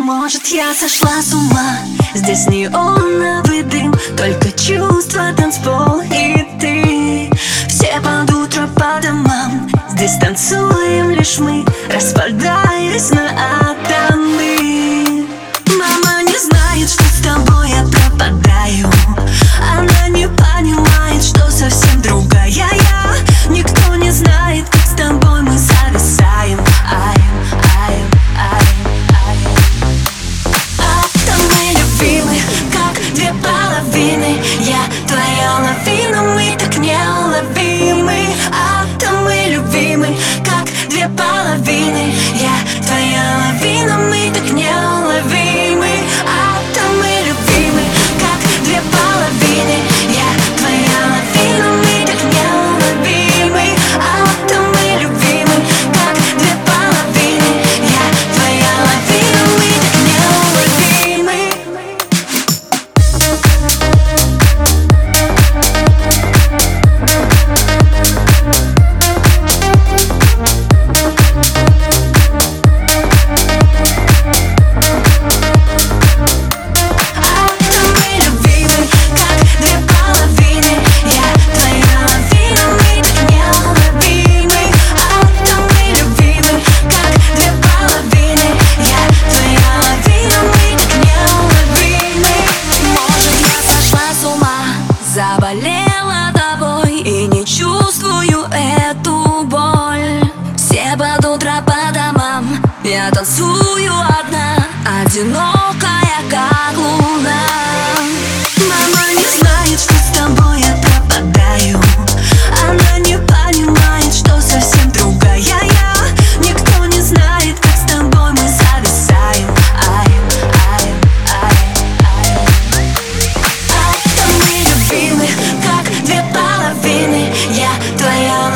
Может, я сошла с ума? Здесь неоновый а дым. Только чувства, танцпол и ты. Все под утро по домам. Здесь танцуем лишь мы Распадаясь на ад Я танцую одна, одинокая, как луна. Мама не знает, что с тобой я пропадаю. Она не понимает, что совсем другая я. Никто не знает, как с тобой мы зависаем. Ай, ай, ай, ай. А то мы любимы, как две половины. Я твоя